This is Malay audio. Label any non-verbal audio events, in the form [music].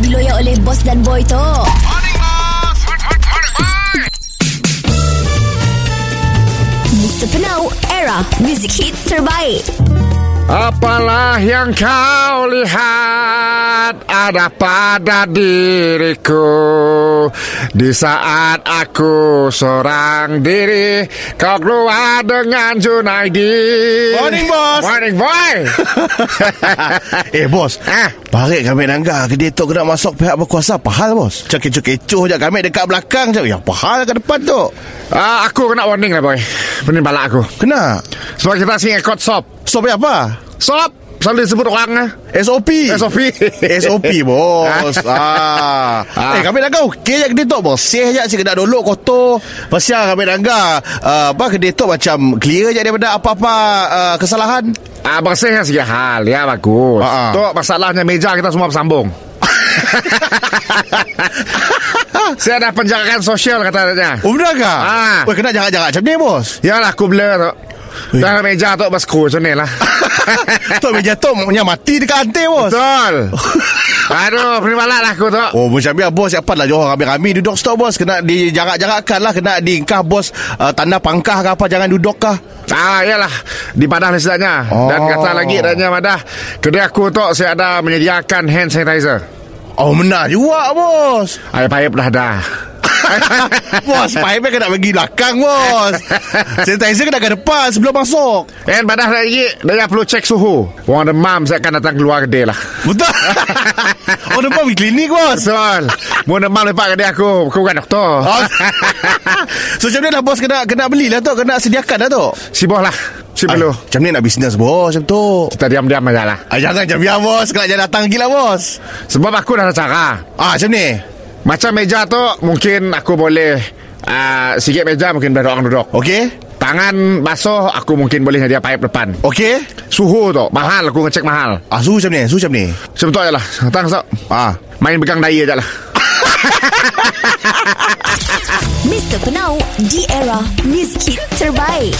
tak diloyak oleh bos dan boy tu. Mr. Penau, era music hit terbaik. Apalah yang kau lihat ada pada diriku Di saat aku seorang diri Kau keluar dengan Junaidi Morning, bos. Morning boy [laughs] eh bos Ah. Barik kami nangga. Kedai tu kena masuk pihak berkuasa. Apa hal bos? Cekik-cekik je kami dekat belakang je. Ya apa hal ke depan tu Ah, Aku kena warning lah boy. Pening balak aku. Kena? Sebab kita sing ikut sop Sop apa? Sop Selalu disebut orang ah. SOP SOP SOP [laughs] bos. [laughs] Ah. Ah. Eh kami nangga Okey je kedai tu bos. Seh je si kena dolok kotor. Pasal kami nangga uh, Apa kedai tu macam Clear je daripada apa-apa uh, Kesalahan Ah, bersih kan segala hal Ya bagus. Ah. Tu masalahnya meja kita semua bersambung. [laughs] Saya ada penjagaan sosial katanya Oh benar ke? Ah. Weh kena jarak-jarak macam ni bos? Yalah aku blur tu Dalam meja tu Bas macam ni lah. [laughs] Tok meja tu Punya mati dekat antai bos? Betul [laughs] Aduh balak lah aku tu. Oh macam biar bos Siapa lah Johor rame-rame duduk stok bos. Kena dijarak-jarakkan lah. Kena diingkah bos. Uh, Tanda pangkah ke apa Jangan duduk kah? Ah, yalah Di Madah misalnya Oh. Dan kata lagi Adanya Madah. Kedai aku tu Saya ada menyediakan hand sanitizer. Oh benar juga bos. Air-air dah dah [laughs] Bos Pipe kena bagi belakang bos. Sanitizer kena ke depan Sebelum masuk. Dan Madah lagi Dia perlu cek suhu. Orang demam Saya akan datang keluar kedai lah. Betul. Oh depan pergi klinik bos. Betul. Mau demam lepak kedai aku. Aku bukan doktor. Oh. So macam ni lah bos Kena kena belilah tu Kena sediakan lah tu Sibuk lah. Si Ay, perlu. Macam ni nak bisnes bos Macam tu? Kita diam-diam aja lah. Ah, Jangan jam biar bos. Kena jangan datang gila bos. Sebab aku dah ada cara. Ah macam ni Macam meja tu Mungkin aku boleh uh, Sikit meja mungkin boleh orang duduk. Okey. Tangan basuh Aku mungkin boleh sedia pipe depan. Okey. Suhu tu Mahal aku ngecek mahal. Ah suhu macam ni Suhu macam ni? Macam tu aja lah Datang sok Ah. Main pegang daya aja lah. [laughs] Mr. Penau, di era music hit terbaik.